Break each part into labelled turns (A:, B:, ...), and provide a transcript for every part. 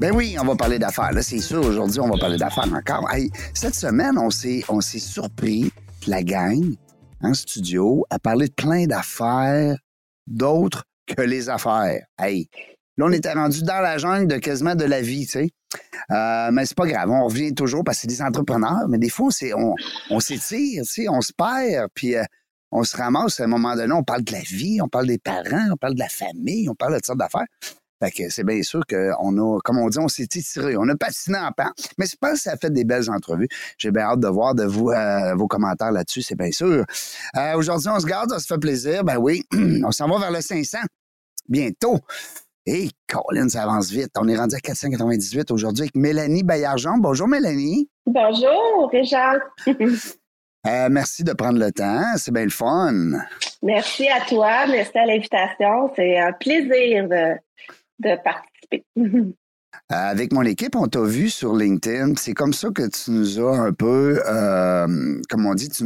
A: Ben oui, on va parler d'affaires. Là, c'est sûr, aujourd'hui, on va parler d'affaires encore. Hey, cette semaine, on s'est, on s'est surpris, la gang, en studio, à parler de plein d'affaires, d'autres que les affaires. Hey, là, on était rendu dans la jungle de quasiment de la vie, tu sais. Euh, mais c'est pas grave, on revient toujours parce que c'est des entrepreneurs, mais des fois, c'est, on, on s'étire, tu sais, on se perd, puis euh, on se ramasse à un moment donné, on parle de la vie, on parle des parents, on parle de la famille, on parle de toutes sortes d'affaires. Fait que c'est bien sûr qu'on a, comme on dit, on s'est étiré, on a patiné en pan. Mais je pense que ça a fait des belles entrevues. J'ai bien hâte de voir de vous euh, vos commentaires là-dessus, c'est bien sûr. Euh, aujourd'hui, on se garde, ça se fait plaisir. Ben oui, on s'en va vers le 500 bientôt. Et Colin, ça avance vite. On est rendu à 498 aujourd'hui avec Mélanie Bayargent. Bonjour Mélanie.
B: Bonjour Richard.
A: Euh, merci de prendre le temps. C'est bien le fun.
B: Merci à toi. Merci à l'invitation. C'est un plaisir de, de participer.
A: Euh, avec mon équipe, on t'a vu sur LinkedIn. C'est comme ça que tu nous as un peu, euh, comme on dit, tu,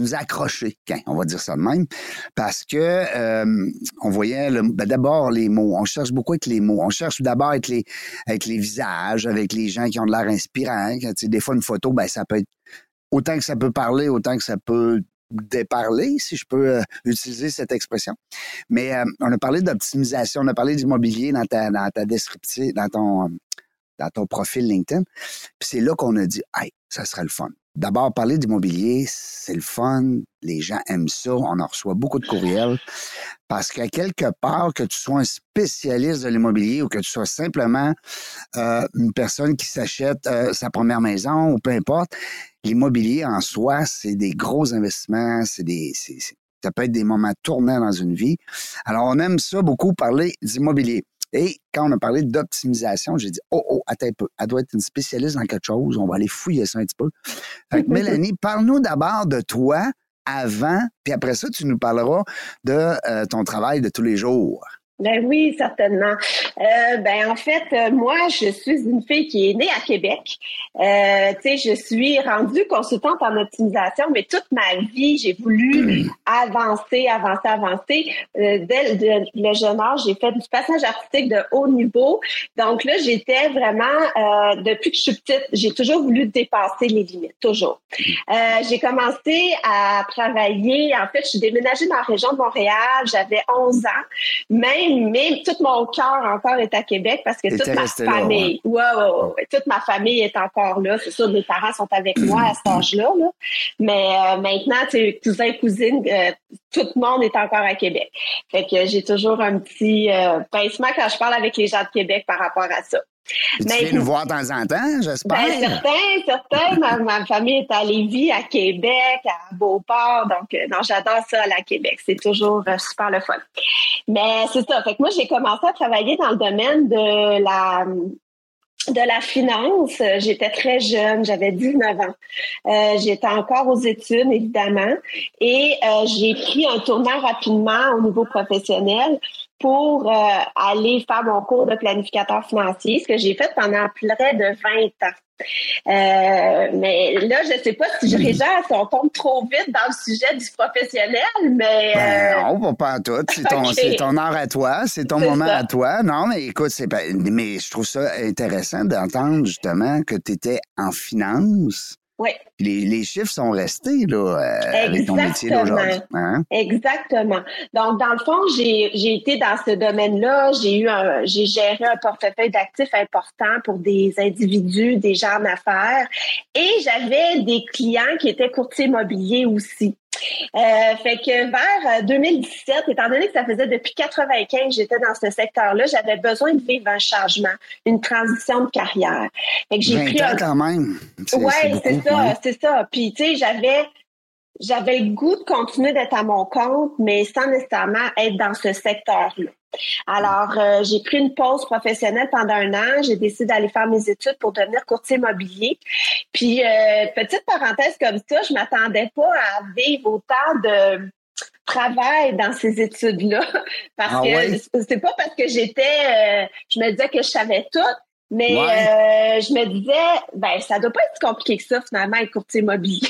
A: nous as accrochés. on va dire ça de même. Parce que euh, on voyait ben, d'abord les mots. On cherche beaucoup avec les mots. On cherche d'abord avec les, avec les visages, avec les gens qui ont de l'air inspirant. des fois, une photo, ben, ça peut être autant que ça peut parler, autant que ça peut déparler, si je peux euh, utiliser cette expression. Mais euh, on a parlé d'optimisation, on a parlé d'immobilier dans ta, dans ta description, dans ton, dans ton profil LinkedIn. Puis c'est là qu'on a dit, hey, ça serait le fun. D'abord, parler d'immobilier, c'est le fun. Les gens aiment ça. On en reçoit beaucoup de courriels. Parce qu'à quelque part, que tu sois un spécialiste de l'immobilier ou que tu sois simplement euh, une personne qui s'achète sa première maison ou peu importe, l'immobilier en soi, c'est des gros investissements, c'est des, ça peut être des moments tournants dans une vie. Alors, on aime ça beaucoup parler d'immobilier. Et quand on a parlé d'optimisation, j'ai dit, oh, oh, attends un peu, elle doit être une spécialiste dans quelque chose, on va aller fouiller ça un petit peu. Fait que Mélanie, parle-nous d'abord de toi avant, puis après ça, tu nous parleras de euh, ton travail de tous les jours.
B: Ben oui, certainement. Euh, ben en fait, euh, moi, je suis une fille qui est née à Québec. Euh, tu sais, je suis rendue consultante en optimisation, mais toute ma vie, j'ai voulu avancer, avancer, avancer. Dès le, jeune âge, j'ai fait du passage artistique de haut niveau. Donc là, j'étais vraiment, depuis que je suis petite, j'ai toujours voulu dépasser les limites, toujours. J'ai commencé à travailler. En fait, je suis déménagée dans la région de Montréal. J'avais 11 ans. Même mais tout mon cœur encore est à Québec parce que toute ma famille, ouais, ouais, toute ma famille est encore là. C'est sûr, mes parents sont avec moi à cet âge-là, mais euh, maintenant, tu cousins, cousines, euh, tout le monde est encore à Québec. Fait que j'ai toujours un petit euh, pincement quand je parle avec les gens de Québec par rapport à ça.
A: Tu viens nous voir de temps en temps, j'espère.
B: Ben, certains, certains. ma, famille est à Lévis, à Québec, à Beauport. Donc, euh, non, j'adore ça à Québec. C'est toujours euh, super le fun. Mais c'est ça. Fait que moi, j'ai commencé à travailler dans le domaine de la de la finance, j'étais très jeune, j'avais 19 ans. Euh, j'étais encore aux études, évidemment, et euh, j'ai pris un tournant rapidement au niveau professionnel pour euh, aller faire mon cours de planificateur financier, ce que j'ai fait pendant près de 20 ans. Euh, mais là, je ne sais pas si je régère, si on tombe trop vite dans le sujet du professionnel, mais...
A: Ben, euh, non, pas tout. C'est ton, ton heure à toi, c'est ton moment à toi. Non, mais écoute, c'est mais je trouve ça intéressant d'entendre justement que tu étais en finance
B: oui.
A: Les, chiffres sont restés là, euh, avec ton métier d'aujourd'hui. Hein?
B: Exactement. Donc, dans le fond, j'ai été dans ce domaine-là. J'ai eu j'ai géré un portefeuille d'actifs important pour des individus, des gens d'affaires. Et j'avais des clients qui étaient courtiers immobiliers aussi. Euh, fait que vers 2017, euh, étant donné que ça faisait depuis 95 que j'étais dans ce secteur-là, j'avais besoin de vivre un changement, une transition de carrière.
A: Fait que j'ai pris un... quand même.
B: Ouais, c'est ça, c'est ça. Puis tu sais, j'avais j'avais le goût de continuer d'être à mon compte, mais sans nécessairement être dans ce secteur-là. Alors, euh, j'ai pris une pause professionnelle pendant un an. J'ai décidé d'aller faire mes études pour devenir courtier immobilier. Puis, euh, petite parenthèse comme ça, je m'attendais pas à vivre autant de travail dans ces études-là. Parce
A: Ah
B: que
A: ouais?
B: c'est pas parce que j'étais, euh, je me disais que je savais tout, mais
A: Ouais.
B: euh, je me disais, ben ça doit pas être si compliqué que ça finalement être courtier immobilier.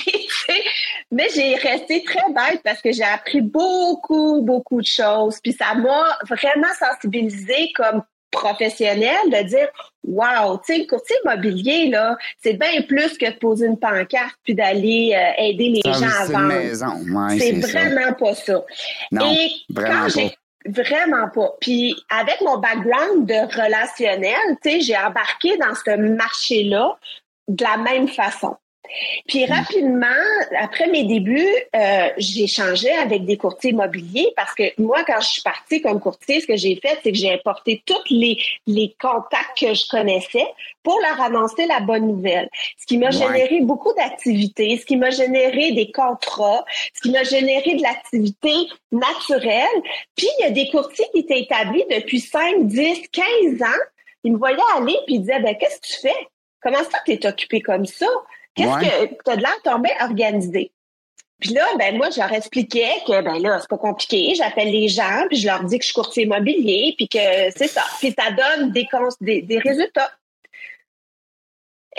B: mais j'ai resté très bête parce que j'ai appris beaucoup, beaucoup de choses. Puis ça m'a vraiment sensibilisée comme professionnelle de dire wow, tu sais, le courtier immobilier, là, c'est bien plus que de poser une pancarte puis d'aller euh, aider les gens à vendre.
A: Ouais,
B: C'est
A: ça.
B: vraiment pas ça.
A: Non,
B: Et
A: vraiment
B: quand j'ai vraiment pas. Puis avec mon background de relationnel, tu sais, j'ai embarqué dans ce marché-là de la même façon. Puis
A: Hmm.
B: rapidement, après mes débuts, euh, j'ai changé avec des courtiers immobiliers parce que moi, quand je suis partie comme courtier, ce que j'ai fait, c'est que j'ai apporté tous les, les contacts que je connaissais pour leur annoncer la bonne nouvelle. Ce qui m'a
A: Ouais.
B: généré beaucoup d'activités, ce qui m'a généré des contrats, ce qui m'a généré de l'activité naturelle. Puis il y a des courtiers qui étaient établis depuis 5, 10, 15 ans. Ils me voyaient aller puis ils disaient, ben, qu'est-ce que tu fais? Comment ça que tu es occupé comme ça? Qu'est-ce
A: Ouais.
B: que tu as de l'air tombé organisé? Puis là, ben moi, je leur expliquais que ben là, c'est pas compliqué. J'appelle les gens, puis je leur dis que je suis courtier immobilier, puis que c'est ça. Puis ça donne des, cons- des, des résultats.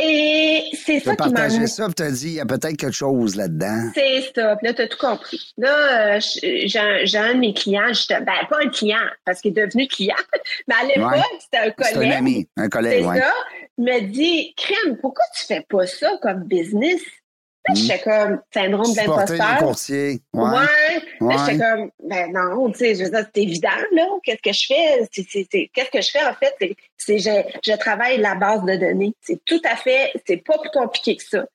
B: Et c'est ça qui m'a
A: partagé ça, puis tu as dit, il y a peut-être quelque chose là-dedans.
B: c'est ça. Puis là, tu as tout compris. Là, euh, j'ai un, de mes clients, ben pas un client, parce qu'il est devenu client, mais à l'époque,
A: Ouais.
B: c'était un
A: C'est un
B: collègue.
A: ami, un collègue, ouais.
B: ça. Me dit, Crème, pourquoi tu fais pas ça comme business? Là,
A: Hmm.
B: J'étais comme syndrome
A: courtiers. Ouais.
B: Ouais.
A: Ouais.
B: j'étais comme, ben non, tu sais, je veux dire, c'est évident, là. Qu'est-ce que je fais? Qu'est-ce que je fais, en fait? C'est je, je travaille la base de données. C'est tout à fait, c'est pas plus compliqué que ça.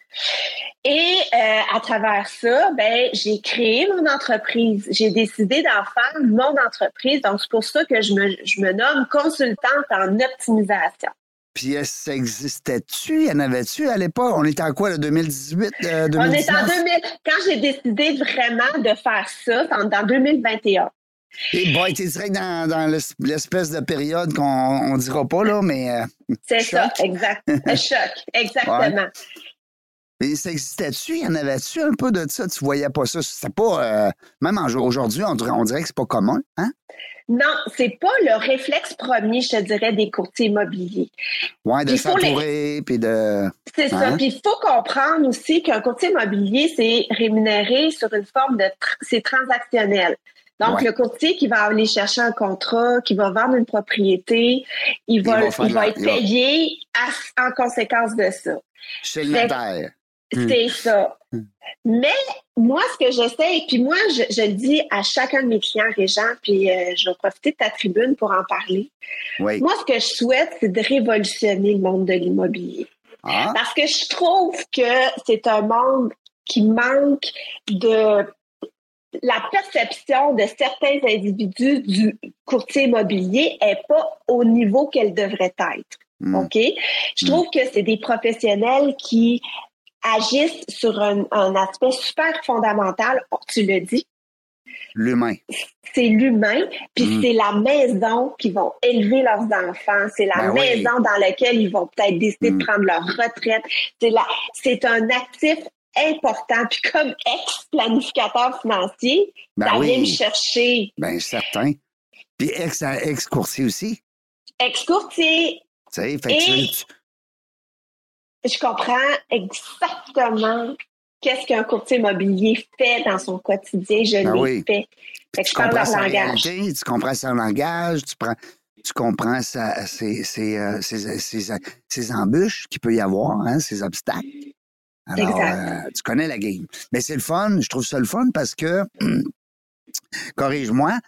B: Et euh, à travers ça, ben, j'ai créé mon entreprise. J'ai décidé d'en faire mon entreprise. Donc, c'est pour ça que je me, je me nomme consultante en optimisation.
A: Puis ça existait-tu? Y en avait-tu à l'époque? On était en quoi, le 2018? euh,
B: On est en
A: 2019?
B: 2000. Quand j'ai décidé vraiment de faire ça, c'est en dans 2021.
A: Et bon, t'es direct dans, dans l'es- l'espèce de période qu'on on dira pas, là, mais euh,
B: C'est ça, exact. Choc, exactement.
A: Et ça existait-tu? Y en avait-tu un peu de ça? Tu voyais pas ça? C'était pas. euh, même aujourd'hui, on dirait, on dirait que c'est pas commun, hein?
B: Non, c'est pas le réflexe premier, je te dirais, des courtiers immobiliers.
A: Ouais, de
B: Il
A: s'entourer, puis de.
B: C'est ça.
A: Hein?
B: Puis il faut comprendre aussi qu'un courtier immobilier, c'est rémunéré sur une forme de... tr- c'est transactionnel. Donc,
A: Ouais.
B: le courtier qui va aller chercher un contrat, qui va vendre une propriété, il va, il va être
A: il
B: payé à- en conséquence de ça.
A: Chez le notaire. Hmm.
B: C'est ça.
A: Hmm.
B: Mais moi, ce que j'essaie, puis moi, je, je le dis à chacun de mes clients, Régent, puis euh, je vais profiter de ta tribune pour en parler.
A: Oui.
B: Moi, ce que je souhaite, c'est de révolutionner le monde de l'immobilier.
A: Ah,
B: Parce que je trouve que c'est un monde qui manque de la perception de certains individus du courtier immobilier est pas au niveau qu'elle devrait être.
A: hmm.
B: OK? Je trouve que c'est des professionnels qui agissent sur un, un aspect super fondamental. Tu le dis,
A: l'humain.
B: c'est l'humain, puis
A: Mm.
B: c'est la maison qui vont élever leurs enfants, c'est la
A: Ben oui.
B: maison dans laquelle ils vont peut-être décider
A: Mm.
B: de prendre leur retraite. C'est la, c'est un actif important. Puis comme ex-planificateur financier,
A: Ben
B: ça vient me chercher.
A: ben certain. Puis ex- ex-courtier aussi.
B: Ex-courtier,
A: Tu sais, fait que tu-
B: Et-
A: tu-
B: je comprends exactement qu'est-ce qu'un courtier immobilier fait dans son quotidien. Je
A: Ben
B: l'ai
A: oui.
B: fait. Fait que
A: tu
B: je parle
A: comprends
B: leur langage.
A: réalité, tu comprends son langage, tu, prends, tu comprends sa, ses, ses, euh, ses- ses- ses embûches qu'il peut y avoir, hein, ses obstacles. Alors,
B: Exact.
A: euh, tu connais la game. Mais c'est le fun, je trouve ça le fun parce que, corrige-moi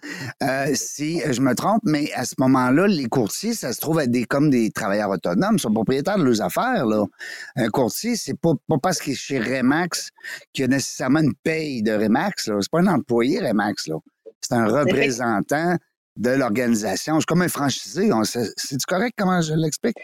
A: euh, si je me trompe, mais à ce moment-là, les courtiers, ça se trouve être des, comme des travailleurs autonomes, sont propriétaires de leurs affaires. Là. Un courtier, c'est pas, pas parce qu'il est chez Remax qu'il a nécessairement une paye de Remax. là. C'est pas un employé Remax. Là. C'est un représentant de l'organisation. C'est comme un franchisé. C'est-tu correct comment je l'explique?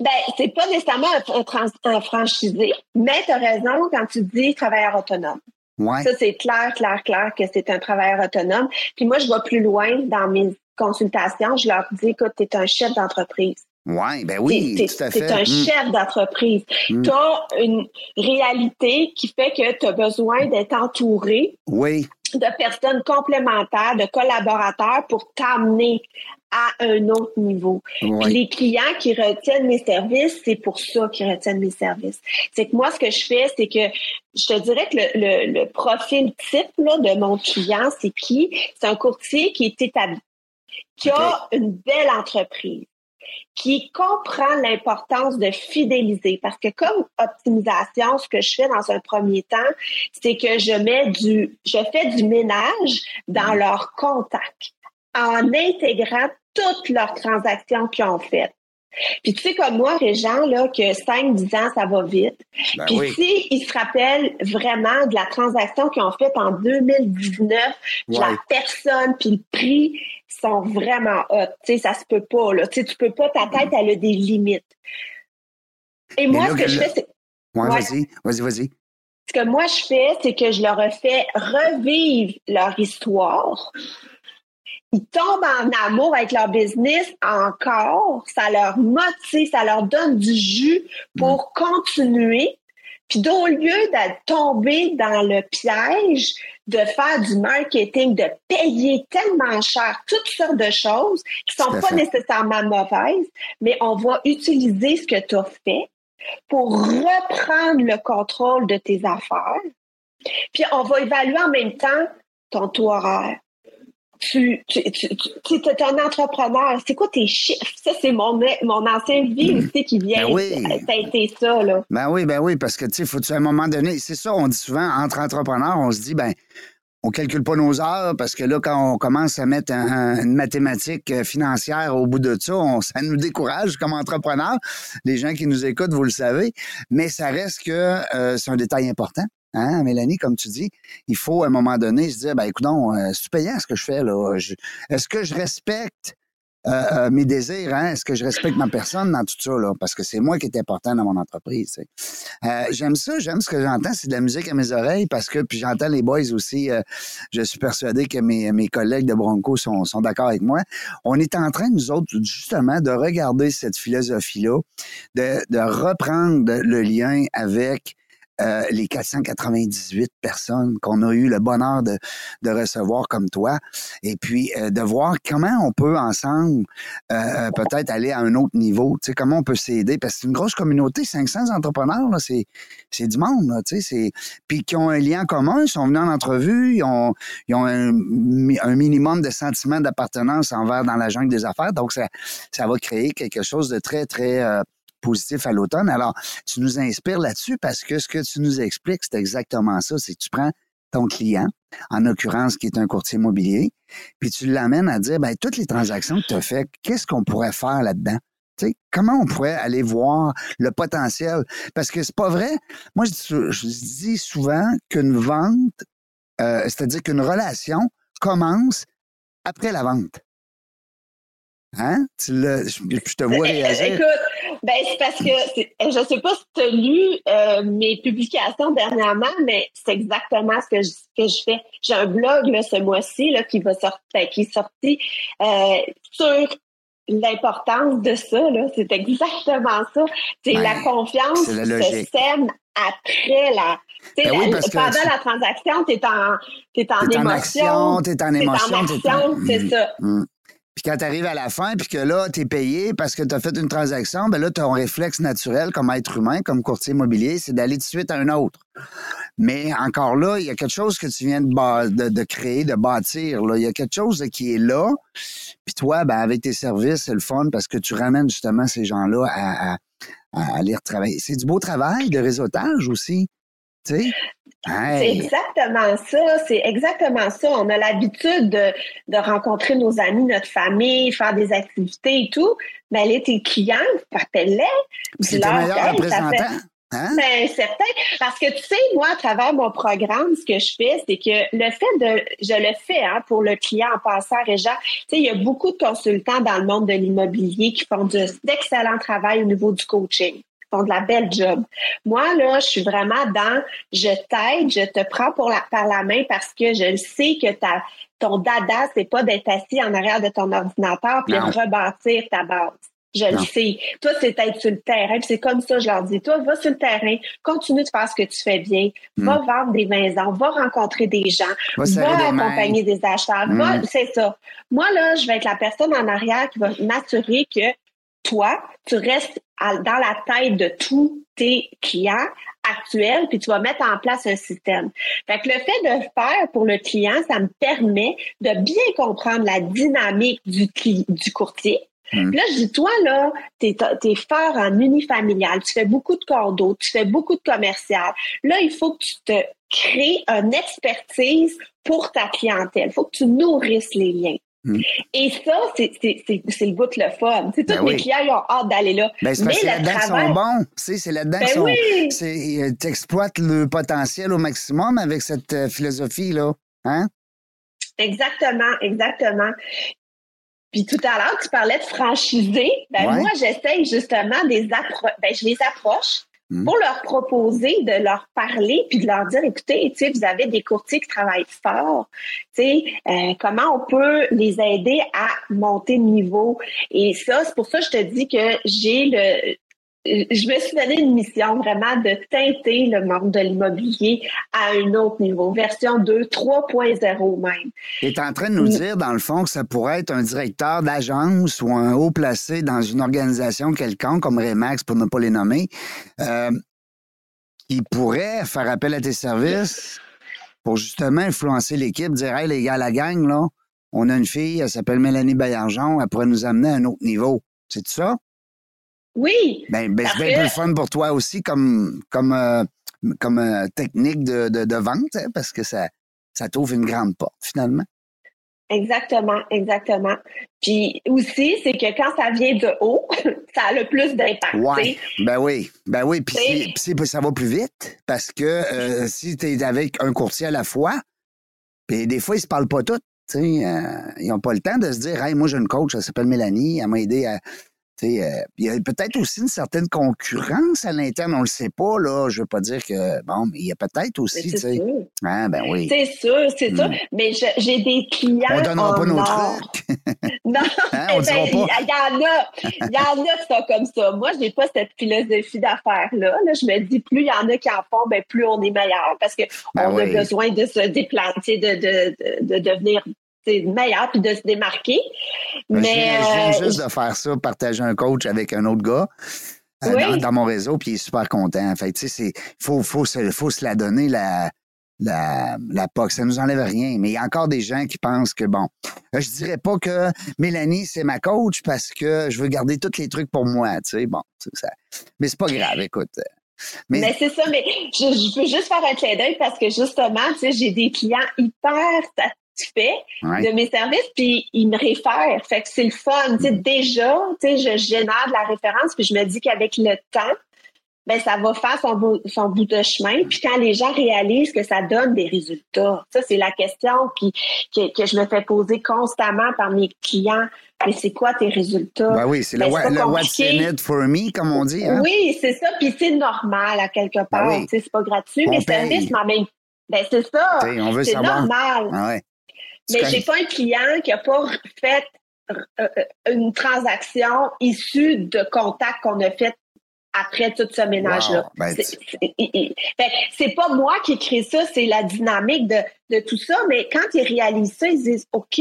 B: Ben, c'est pas nécessairement un, un trans- un franchisé, mais tu as raison quand tu dis travailleur autonome. Ça, c'est clair, clair, clair que c'est un travailleur autonome. Puis moi, je vais plus loin dans mes consultations. Je leur dis, écoute, tu es un chef d'entreprise.
A: Ouais, ben oui, tout à fait.
B: Tu un mm. chef d'entreprise. Mm. Tu as une réalité qui fait que tu as besoin d'être entouré
A: oui.
B: De personnes complémentaires, de collaborateurs pour t'amener à un autre niveau. les clients qui retiennent mes services, c'est pour ça qu'ils retiennent mes services. C'est que moi, ce que je fais, c'est que je te dirais que le, le, profil type là, de mon client, c'est qui? C'est un courtier qui est établi, qui a une belle entreprise qui comprend l'importance de fidéliser. Parce que comme optimisation, ce que je fais dans un premier temps, c'est que je mets du, je fais du ménage dans leurs contacts en intégrant toutes leurs transactions qu'ils ont faites. Puis tu sais comme moi, Régent, là, que 5-10 ans, ça va vite. Ben puis si ils se rappellent vraiment de la transaction qu'ils ont faite en 2019, la personne, puis le prix sont vraiment hot. Tu sais, ça se peut pas, là. Tu sais, tu peux pas, ta tête, elle a des limites. Et moi, ce que je fais, c'est...
A: Ouais, vas-y, vas-y, vas-y.
B: Ce que moi, je fais, c'est que je leur fais revivre leur histoire ils tombent en amour avec leur business encore, ça leur motive, ça leur donne du jus pour mm. continuer. Puis au lieu d'être tombé dans le piège de faire du marketing, de payer tellement cher toutes sortes de choses qui sont pas nécessairement mauvaises, mais on va utiliser ce que tu as fait pour reprendre le contrôle de tes affaires. Puis on va évaluer en même temps ton taux horaire tu, tu, tu, es un entrepreneur. C'est quoi tes chiffres? Ça, c'est mon, mon ancienne vie hmm. aussi qui vient. Ben oui. été ça, là.
A: Ben oui, ben oui, parce que, tu sais, faut à un moment donné, c'est ça, on dit souvent, entre entrepreneurs, on se dit, ben, on calcule pas nos heures parce que là, quand on commence à mettre une mathématique euh, financière au bout de ça, on, ça nous décourage comme entrepreneurs. Les gens qui nous écoutent, vous le savez. Mais ça reste que euh, c'est un détail important. Hein, Mélanie, comme tu dis, il faut à un moment donné se dire, ben écoute, euh, c'est payant ce que je fais là? Est-ce que je respecte euh, euh, mes désirs, hein? Est-ce que je respecte ma personne dans tout ça, là? Parce que c'est moi qui est important dans mon entreprise. Euh, j'aime ça, j'aime ce que j'entends, c'est de la musique à mes oreilles parce que, puis j'entends les boys aussi, je suis persuadé que mes, mes collègues de Bronco sont, sont d'accord avec moi. On est en train, nous autres, justement, de regarder cette philosophie-là, de, de reprendre le lien avec euh, les 498 personnes qu'on a eu le bonheur de, de recevoir comme toi, et puis euh, de voir comment on peut ensemble euh, peut-être aller à un autre niveau, tu sais, comment on peut s'aider, parce que c'est une grosse communauté, 500 entrepreneurs, là, c'est, c'est du monde, là, tu sais, c'est, puis qui ont un lien commun, ils sont venus en entrevue, ils ont, un, minimum de sentiments d'appartenance envers dans la jungle des affaires, donc ça, ça va créer quelque chose de très, très positif à l'automne. Alors, tu nous inspires là-dessus parce que ce que tu nous expliques, c'est exactement ça. C'est que tu prends ton client, en l'occurrence qui est un courtier immobilier, puis tu l'amènes à dire, ben, toutes les transactions que tu as faites, qu'est-ce qu'on pourrait faire là-dedans? sais, comment on pourrait aller voir le potentiel? Parce que c'est pas vrai. Moi, je dis, souvent qu'une vente, euh, c'est-à-dire qu'une relation commence après la vente. Hein? Tu je te vois réagir.
B: Écoute, ben, c'est parce que je sais pas si tu as lu euh, mes publications dernièrement, mais c'est exactement ce que je, que je fais. J'ai un blog là, ce mois-ci là, qui va sortir, ben, qui est sorti euh, sur l'importance de ça. C'est exactement ça. C'est la confiance se sème après la. Ben pendant la transaction, tu es en, es en émotion.
A: Tu es en émotion.
B: Tu es en action, c'est ça.
A: Mm, mm. Puis quand tu arrives à la fin, puis que là, tu es payé parce que tu as fait une transaction, ben là, ton réflexe naturel comme être humain, comme courtier immobilier, c'est d'aller tout de suite à un autre. Mais encore là, il y a quelque chose que tu viens de, créer, de bâtir. Il y a quelque chose qui est là. Puis toi, ben, avec tes services, c'est le fun parce que tu ramènes justement ces gens-là à, à, à aller retravailler. C'est du beau travail de réseautage aussi. Tu
B: C'est exactement ça, c'est exactement ça. On a l'habitude de, de, rencontrer nos amis, notre famille, faire des activités et tout. Mais les tes clients, appelle-les.
A: C'est le meilleur représentant.
B: Hein? Ben, certain. Parce que tu sais, moi, à travers mon programme, ce que je fais, c'est que le fait de, je le fais hein, pour le client en passant, Réja, tu sais, il y a beaucoup de consultants dans le monde de l'immobilier qui font d'excellent travail au niveau du coaching. Font de la belle job. Moi, là, je suis vraiment dans je t'aide, je te prends pour la, par la main parce que je sais que ta, ton dada, c'est pas d'être assis en arrière de ton ordinateur puis de rebâtir ta base. Je le sais. Toi, c'est être sur le terrain. C'est comme ça, je leur dis. Toi, va sur le terrain, continue de faire ce que tu fais bien. Va hmm. vendre des maisons, va rencontrer des gens, va, accompagner des acheteurs. Hmm. c'est ça. Moi, là, je vais être la personne en arrière qui va m'assurer que toi, tu restes dans la tête de tous tes clients actuels, puis tu vas mettre en place un système. Fait que le fait de faire pour le client, ça me permet de bien comprendre la dynamique du, du courtier, Hmm. Là, je dis, toi, là, t'es es fort en unifamilial, tu fais beaucoup de condos, tu fais beaucoup de commercial. Là, il faut que tu te crées une expertise pour ta clientèle. Il faut que tu nourrisses les liens. Hmm. Et ça, c'est le bout de le fun. C'est tous ben les clients ont hâte d'aller là.
A: Ben, Mais le là-dedans sont bons. C'est là-dedans ben oui. Euh, tu exploites le potentiel au maximum avec cette euh, philosophie-là. Hein?
B: Exactement, exactement. Puis tout à l'heure, tu parlais de franchiser. Ben moi, j'essaye justement des approches. Ben, je les approche hmm. pour leur proposer de leur parler puis de leur dire écoutez, tu sais, vous avez des courtiers qui travaillent fort. Tu sais, euh, comment on peut les aider à monter de niveau? Et ça, c'est pour ça que je te dis que j'ai le je me suis donné une mission vraiment de teinter le monde de l'immobilier à un autre niveau, version 2, 3.0 même.
A: Tu es en train de nous mm. dire, dans le fond, que ça pourrait être un directeur d'agence ou un haut placé dans une organisation quelconque, comme Remax, pour ne pas les nommer, euh, qui pourrait faire appel à tes services pour justement influencer l'équipe, dire Hey, les gars, la gang, là, on a une fille, elle s'appelle Mélanie Bayarjon, elle pourrait nous amener à un autre niveau. C'est ça?
B: Oui.
A: Ben, ben c'est un peu fun pour toi aussi comme, comme, euh, comme euh, technique de, de, vente, hein, parce que ça, ça t'ouvre une grande porte, finalement.
B: Exactement, exactement. Puis aussi, c'est que quand ça vient de haut, ça a le plus d'impact.
A: Oui, ben oui, ben oui. Puis ça va plus vite parce que euh, si tu es avec un courtier à la fois, puis des fois, ils se parlent pas tous. Euh, ils n'ont pas le temps de se dire Hey, moi j'ai une coach, elle s'appelle Mélanie, elle m'a aidé à, euh, il y a peut-être aussi une certaine concurrence à l'interne, on le sait pas, là. Je veux pas dire que. Bon, mais il y a peut-être aussi, tu sais. Ah, ben oui.
B: C'est sûr, c'est sûr. Hmm. Mais j'ai des clients.
A: On donnera pas nos trucs.
B: non, hein, on pas. Il y en a. Il y en a qui sont comme ça. Moi, j'ai pas cette philosophie d'affaires-là. Là. Je me dis, plus il y en a qui en font, ben, plus on est meilleur. Parce qu'on ben a besoin de se déplanter, de, de, de, de devenir meilleur puis de se démarquer.
A: Ben, mais je viens euh, juste de faire ça, partager un coach avec un autre gars. Euh, dans, mon réseau, puis il est super content. Fait tu sais, il faut, faut, se, faut se la donner, la, la, la POC. Ça nous enlève rien. Mais il y a encore des gens qui pensent que, bon, euh, je dirais pas que Mélanie, c'est ma coach parce que je veux garder tous les trucs pour moi, tu sais. Bon, ça. Mais c'est pas grave, écoute.
B: Mais, c'est ça, mais je, je, veux juste faire un clin d'œil parce que justement, tu sais, j'ai des clients hyper fait de mes services, puis ils me réfèrent. Fait que c'est le fun. Mm. Déjà, je génère de la référence, puis je me dis qu'avec le temps, ben ça va faire son bout, son bout de chemin. Puis quand les gens réalisent que ça donne des résultats, ça c'est la question qui, que, je me fais poser constamment par mes clients. Mais c'est quoi tes résultats?
A: Ben oui, c'est le, ben, what's in it for me, comme on dit. Hein?
B: Oui, c'est ça. Puis c'est normal à quelque ben part. C'est pas gratuit, mais services, mais même. Ben c'est ça. C'est normal.
A: Ah ouais.
B: Mais j'ai pas un client qui a pas fait euh, euh, une transaction issue de contacts qu'on a fait après tout ce ménage-là. Ben, c'est pas moi qui crée ça, c'est la dynamique de, de, tout ça, mais quand ils réalisent ça, ils disent OK.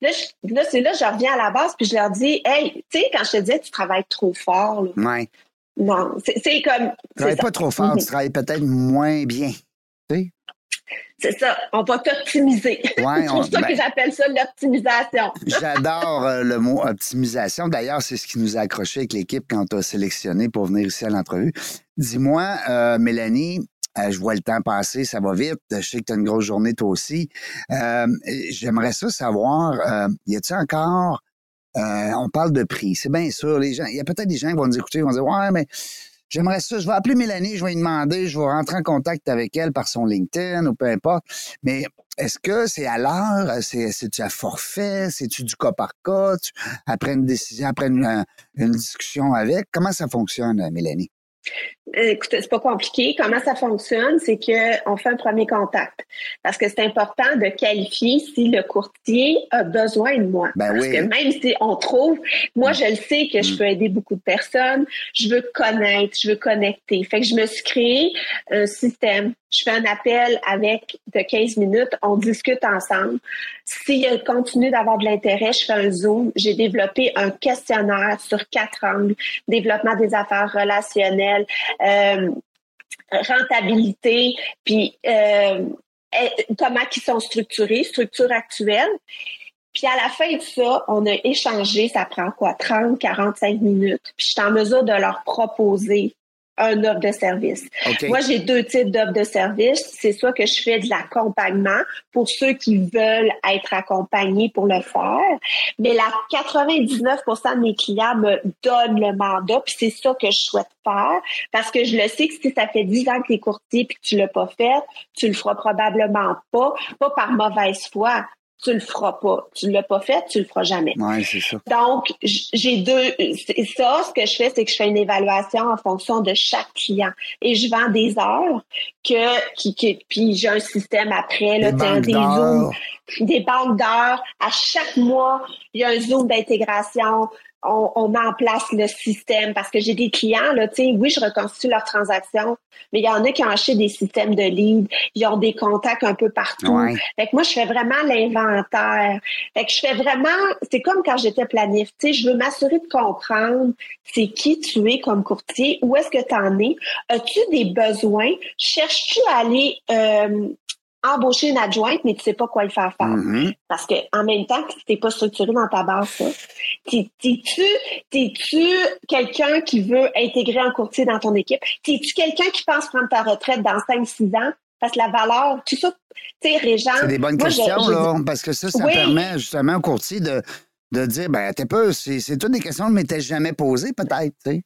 B: Là, là c'est là je reviens à la base, puis je leur dis Hey, tu sais, quand je te disais tu travailles trop fort.
A: Là,
B: Non, c'est comme.
A: Tu travailles pas trop fort, tu travailles peut-être moins bien. Tu sais?
B: C'est ça, on va t'optimiser. c'est pour ça que ben j'appelle ça l'optimisation.
A: J'adore euh, le mot optimisation. D'ailleurs, c'est ce qui nous a accroché avec l'équipe quand on t'a sélectionné pour venir ici à l'entrevue. Dis-moi, euh, Mélanie, euh, je vois le temps passer, ça va vite. Je sais que tu as une grosse journée toi aussi. J'aimerais ça savoir, y a-t-il encore on parle de prix, c'est bien sûr. Les gens, il y a peut-être des gens qui vont nous écouter, qui vont dire Ouais, mais J'aimerais ça. Je vais appeler Mélanie, je vais lui demander, je vais rentrer en contact avec elle par son LinkedIn ou peu importe. Mais est-ce que c'est à l'heure? C'est-tu à forfait? C'est-tu du cas par cas? après une décision, après une, discussion avec? Comment ça fonctionne, Mélanie?
B: Écoute, c'est pas compliqué. Comment ça fonctionne, c'est que on fait un premier contact parce que c'est important de qualifier si le courtier a besoin de moi.
A: Ben
B: parce
A: oui.
B: que même si on trouve, moi je le sais que je peux aider beaucoup de personnes. Je veux connaître, je veux connecter. Fait que je me suis créé un système. Je fais un appel avec de 15 minutes, on discute ensemble. S'il continue d'avoir de l'intérêt, je fais un zoom. J'ai développé un questionnaire sur quatre angles développement des affaires relationnelles, euh, rentabilité, puis euh, comment ils sont structurés, structure actuelle. Puis à la fin de ça, on a échangé, ça prend quoi, 30, 45 minutes. Puis je suis en mesure de leur proposer un offre de service. Moi, j'ai deux types d'offres de service. C'est soit que je fais de l'accompagnement pour ceux qui veulent être accompagnés pour le faire, mais la 99% de mes clients me donnent le mandat, puis c'est ça que je souhaite faire, parce que je le sais que si ça fait 10 ans que tu es courtier puis que tu l'as pas fait, tu le feras probablement pas, pas par mauvaise foi, tu le feras pas. Tu l'as pas fait, tu le feras jamais.
A: Oui, c'est ça.
B: Donc, j'ai deux. Ça, ce que je fais, c'est que je fais une évaluation en fonction de chaque client. Et je vends des heures que, qui, qui puis j'ai un système après, là,
A: Des
B: des zooms, des banques d'heures. À chaque mois, il y a un zoom d'intégration. On, on met en place le système parce que j'ai des clients, là, tu sais, oui, je reconstitue leurs transactions, mais il y en a qui ont acheté des systèmes de lead, ils ont des contacts un peu partout.
A: Ouais.
B: Fait que moi, je fais vraiment l'inventaire. Fait que je fais vraiment, c'est comme quand j'étais planif, tu sais, je veux m'assurer de comprendre c'est qui tu es comme courtier, où est-ce que tu en es, as-tu des besoins, cherches-tu à aller euh, embaucher une adjointe, mais tu sais pas quoi le faire faire.
A: Mhm.
B: Parce que en même temps, tu n'es pas structuré dans ta base. T'es- T'es-tu t'es-tu quelqu'un qui veut intégrer un courtier dans ton équipe? T'es-tu quelqu'un qui pense prendre ta retraite dans 5-6 ans? Parce que la valeur, tout ça, tu sais, Régent.
A: C'est des bonnes
B: moi, je-
A: questions,
B: je-
A: là, parce que ça, ça
B: Oui.
A: permet justement au courtier de, de dire, ben, t'es peu, c'est c'est toutes des questions que je m'étais jamais posées, peut-être, tu sais.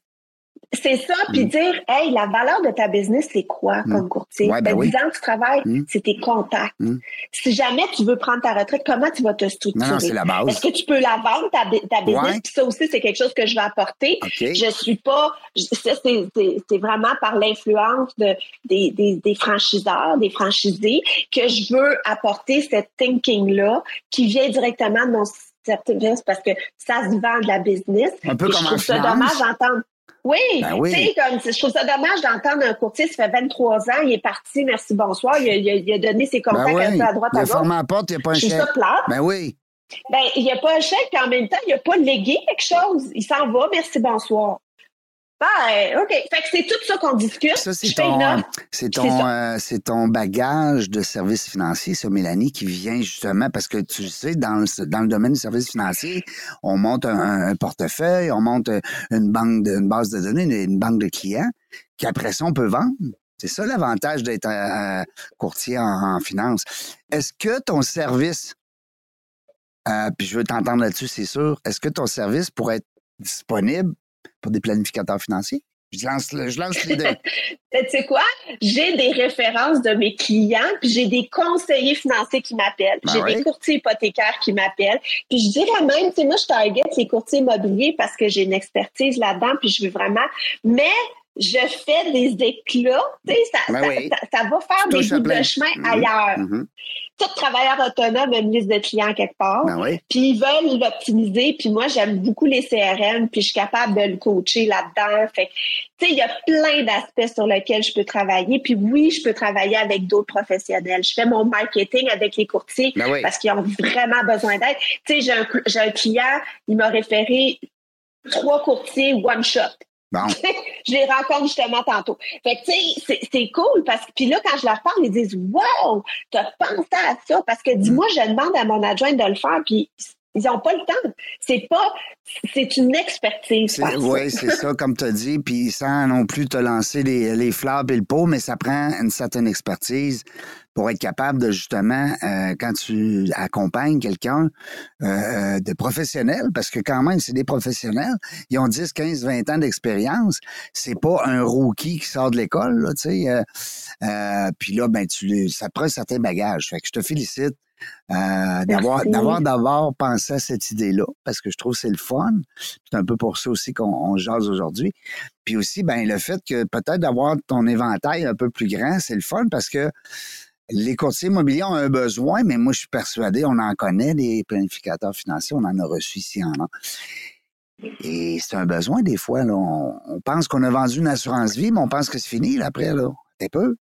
B: C'est ça, puis dire, hey, la valeur de ta business, c'est quoi comme courtier?
A: Mm. Ouais, ben
B: Ben,
A: oui.
B: 10 ans que tu travailles,
A: Mm.
B: c'est tes contacts.
A: Mm.
B: Si jamais tu veux prendre ta retraite, comment tu vas te structurer?
A: Non, non, c'est la base.
B: Est-ce que tu peux la vendre, ta, ta business?
A: Ouais.
B: Puis ça aussi, c'est quelque chose que je vais apporter.
A: OK.
B: Je suis pas, c'est vraiment par l'influence de, des, des, des franchiseurs, des franchisés, que je veux apporter cette thinking-là qui vient directement de mon service parce que ça se vend de la business.
A: Un peu comme
B: je
A: en
B: trouve ça
A: finance.
B: dommage d'entendre. Oui,
A: Ben oui.
B: comme je trouve ça dommage d'entendre un courtier, ça fait 23 ans, il est parti, merci, bonsoir, il a, il a- il a donné ses contacts
A: Ben oui.
B: à droite, à
A: Le
B: gauche.
A: à porte, il n'y a pas un
B: Je
A: chèque.
B: ça plate.
A: Ben oui.
B: Ben, il n'y a pas un chèque, puis en même temps, il n'a pas légué quelque chose. Il s'en va, merci, bonsoir. Ben, OK. Fait que c'est tout ça qu'on discute.
A: Ça, c'est ton, c'est ton, euh, c'est ton bagage de services financiers, ça, Mélanie, qui vient justement parce que tu sais, dans le, dans le domaine du service financier, on monte un, un portefeuille, on monte euh, une banque, de, une base de données, une, une banque de clients, qu'après ça, on peut vendre. C'est ça l'avantage d'être euh, courtier en, en finance. Est-ce que ton service, euh, puis je veux t'entendre là-dessus, c'est sûr, est-ce que ton service pourrait être disponible pour des planificateurs financiers? Je lance, le- je lance les deux.
B: Tu sais quoi? J'ai des références de mes clients, puis j'ai des conseillers financiers qui m'appellent.
A: Ben
B: j'ai des courtiers hypothécaires qui m'appellent. Puis je dirais même, tu sais, moi, je target les courtiers immobiliers parce que j'ai une expertise là-dedans, puis je veux vraiment... Mais je fais des éclats, tu sais, ça,
A: Ben
B: ça,
A: oui.
B: ça, ça va faire des bouts de chemin
A: Mhm.
B: ailleurs.
A: Mhm.
B: Tout travailleur autonome a une liste de clients quelque part.
A: Ben oui.
B: Puis ils veulent l'optimiser. Puis moi, j'aime beaucoup les CRM. Puis je suis capable de le coacher là-dedans. Fait tu sais, il y a plein d'aspects sur lesquels je peux travailler. Puis oui, je peux travailler avec d'autres professionnels. Je fais mon marketing avec les courtiers
A: Ben oui.
B: parce qu'ils ont vraiment besoin d'aide. Tu sais, j'ai un, j'ai un client, il m'a référé trois courtiers one shot.
A: Bon.
B: je les rencontre justement tantôt. Fait que, tu sais, c'est- cool parce que, puis là, quand je leur parle, ils disent, wow, t'as pensé à ça? Parce que dis-moi, je demande à mon adjoint de le faire puis ils n'ont pas le temps. C'est pas, c'est une expertise.
A: Oui, c'est ça, comme tu as dit, puis sans non plus te lancer les, les fleurs et le pot, mais ça prend une certaine expertise pour être capable de justement, euh, quand tu accompagnes quelqu'un euh, de professionnel, parce que quand même, c'est des professionnels, ils ont 10, 15, 20 ans d'expérience. C'est pas un rookie qui sort de l'école, tu sais. Euh, puis là, ben, tu, ça prend un certain bagage. Fait que je te félicite. d'avoir d'avoir d'avoir pensé à cette idée-là parce que je trouve que c'est le fun. C'est un peu pour ça aussi qu'on jase aujourd'hui. Puis aussi ben le fait que peut-être d'avoir ton éventail un peu plus grand, c'est le fun parce que les courtiers immobiliers ont un besoin, mais moi, je suis persuadé, on en connaît des planificateurs financiers, on en a reçu ici en a. Et c'est un besoin des fois. Là. On, pense qu'on a vendu une assurance vie, mais on pense que c'est fini là, après. Là. T'es peu.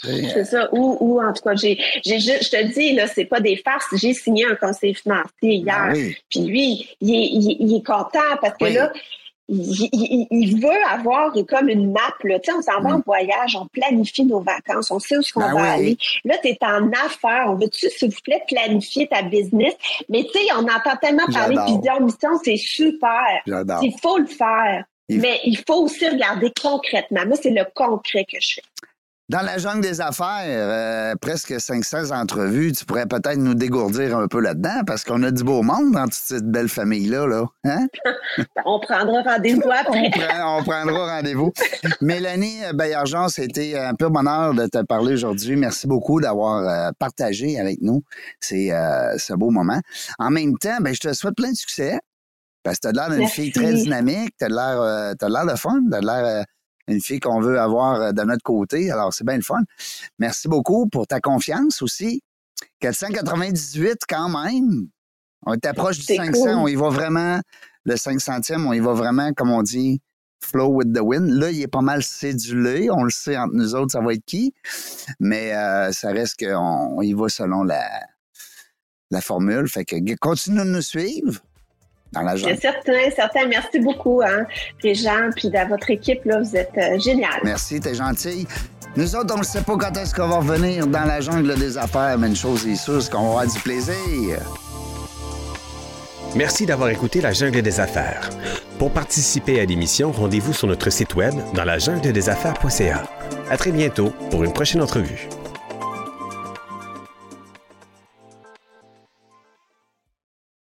B: C'est ça. Ou, en tout cas, j'ai, j'ai, je te dis, là, c'est pas des farces. J'ai signé un conseil financier hier. Ben Puis lui, il est, content parce que là, il, veut avoir comme une map. Là. Tu sais, on s'en va en mm. voyage, on planifie nos vacances, on sait où est-ce qu'on ben va aller. Là, tu es en affaires. On veut-tu, s'il vous plaît, planifier ta business? Mais tu sais, on entend tellement parler de vision mission, c'est super. Il faut le faire. Mais il faut aussi regarder concrètement. Moi, c'est le concret que je fais.
A: Dans la jungle des affaires, euh, presque 500 entrevues, tu pourrais peut-être nous dégourdir un peu là-dedans parce qu'on a du beau monde dans toute cette belle famille-là. Là. Hein?
B: on prendra rendez-vous après.
A: on, prendra rendez-vous. Mélanie Bayerjean, c'était un peu bonheur de te parler aujourd'hui. Merci beaucoup d'avoir euh, partagé avec nous ces, euh, ce beau moment. En même temps, ben, je te souhaite plein de succès. Parce que tu as l'air d'une fille très dynamique, tu as l'air de fun, tu as l'air une fille qu'on veut avoir euh, de notre côté. Alors, c'est bien le fun. Merci beaucoup pour ta confiance aussi. 498 quand même. On est approche du 500. On y va vraiment, le 500e, on y va vraiment, comme on dit, flow with the wind. Là, il est pas mal cédulé. On le sait entre nous autres, ça va être qui. Mais euh, ça reste qu'on y va selon la, la formule. Fait que continue de nous suivre dans la
B: Certain, certain. Merci beaucoup, hein, Réjean, puis à votre équipe, là, vous êtes euh, génial.
A: Merci, t'es gentil. Nous autres, on ne sait pas quand est-ce qu'on va revenir dans la jungle des affaires, mais une chose est sûre, c'est qu'on va avoir du plaisir.
C: Merci d'avoir écouté La Jungle des Affaires. Pour participer à l'émission, rendez-vous sur notre site web dans la jungle des affaires.ca. À très bientôt pour une prochaine entrevue.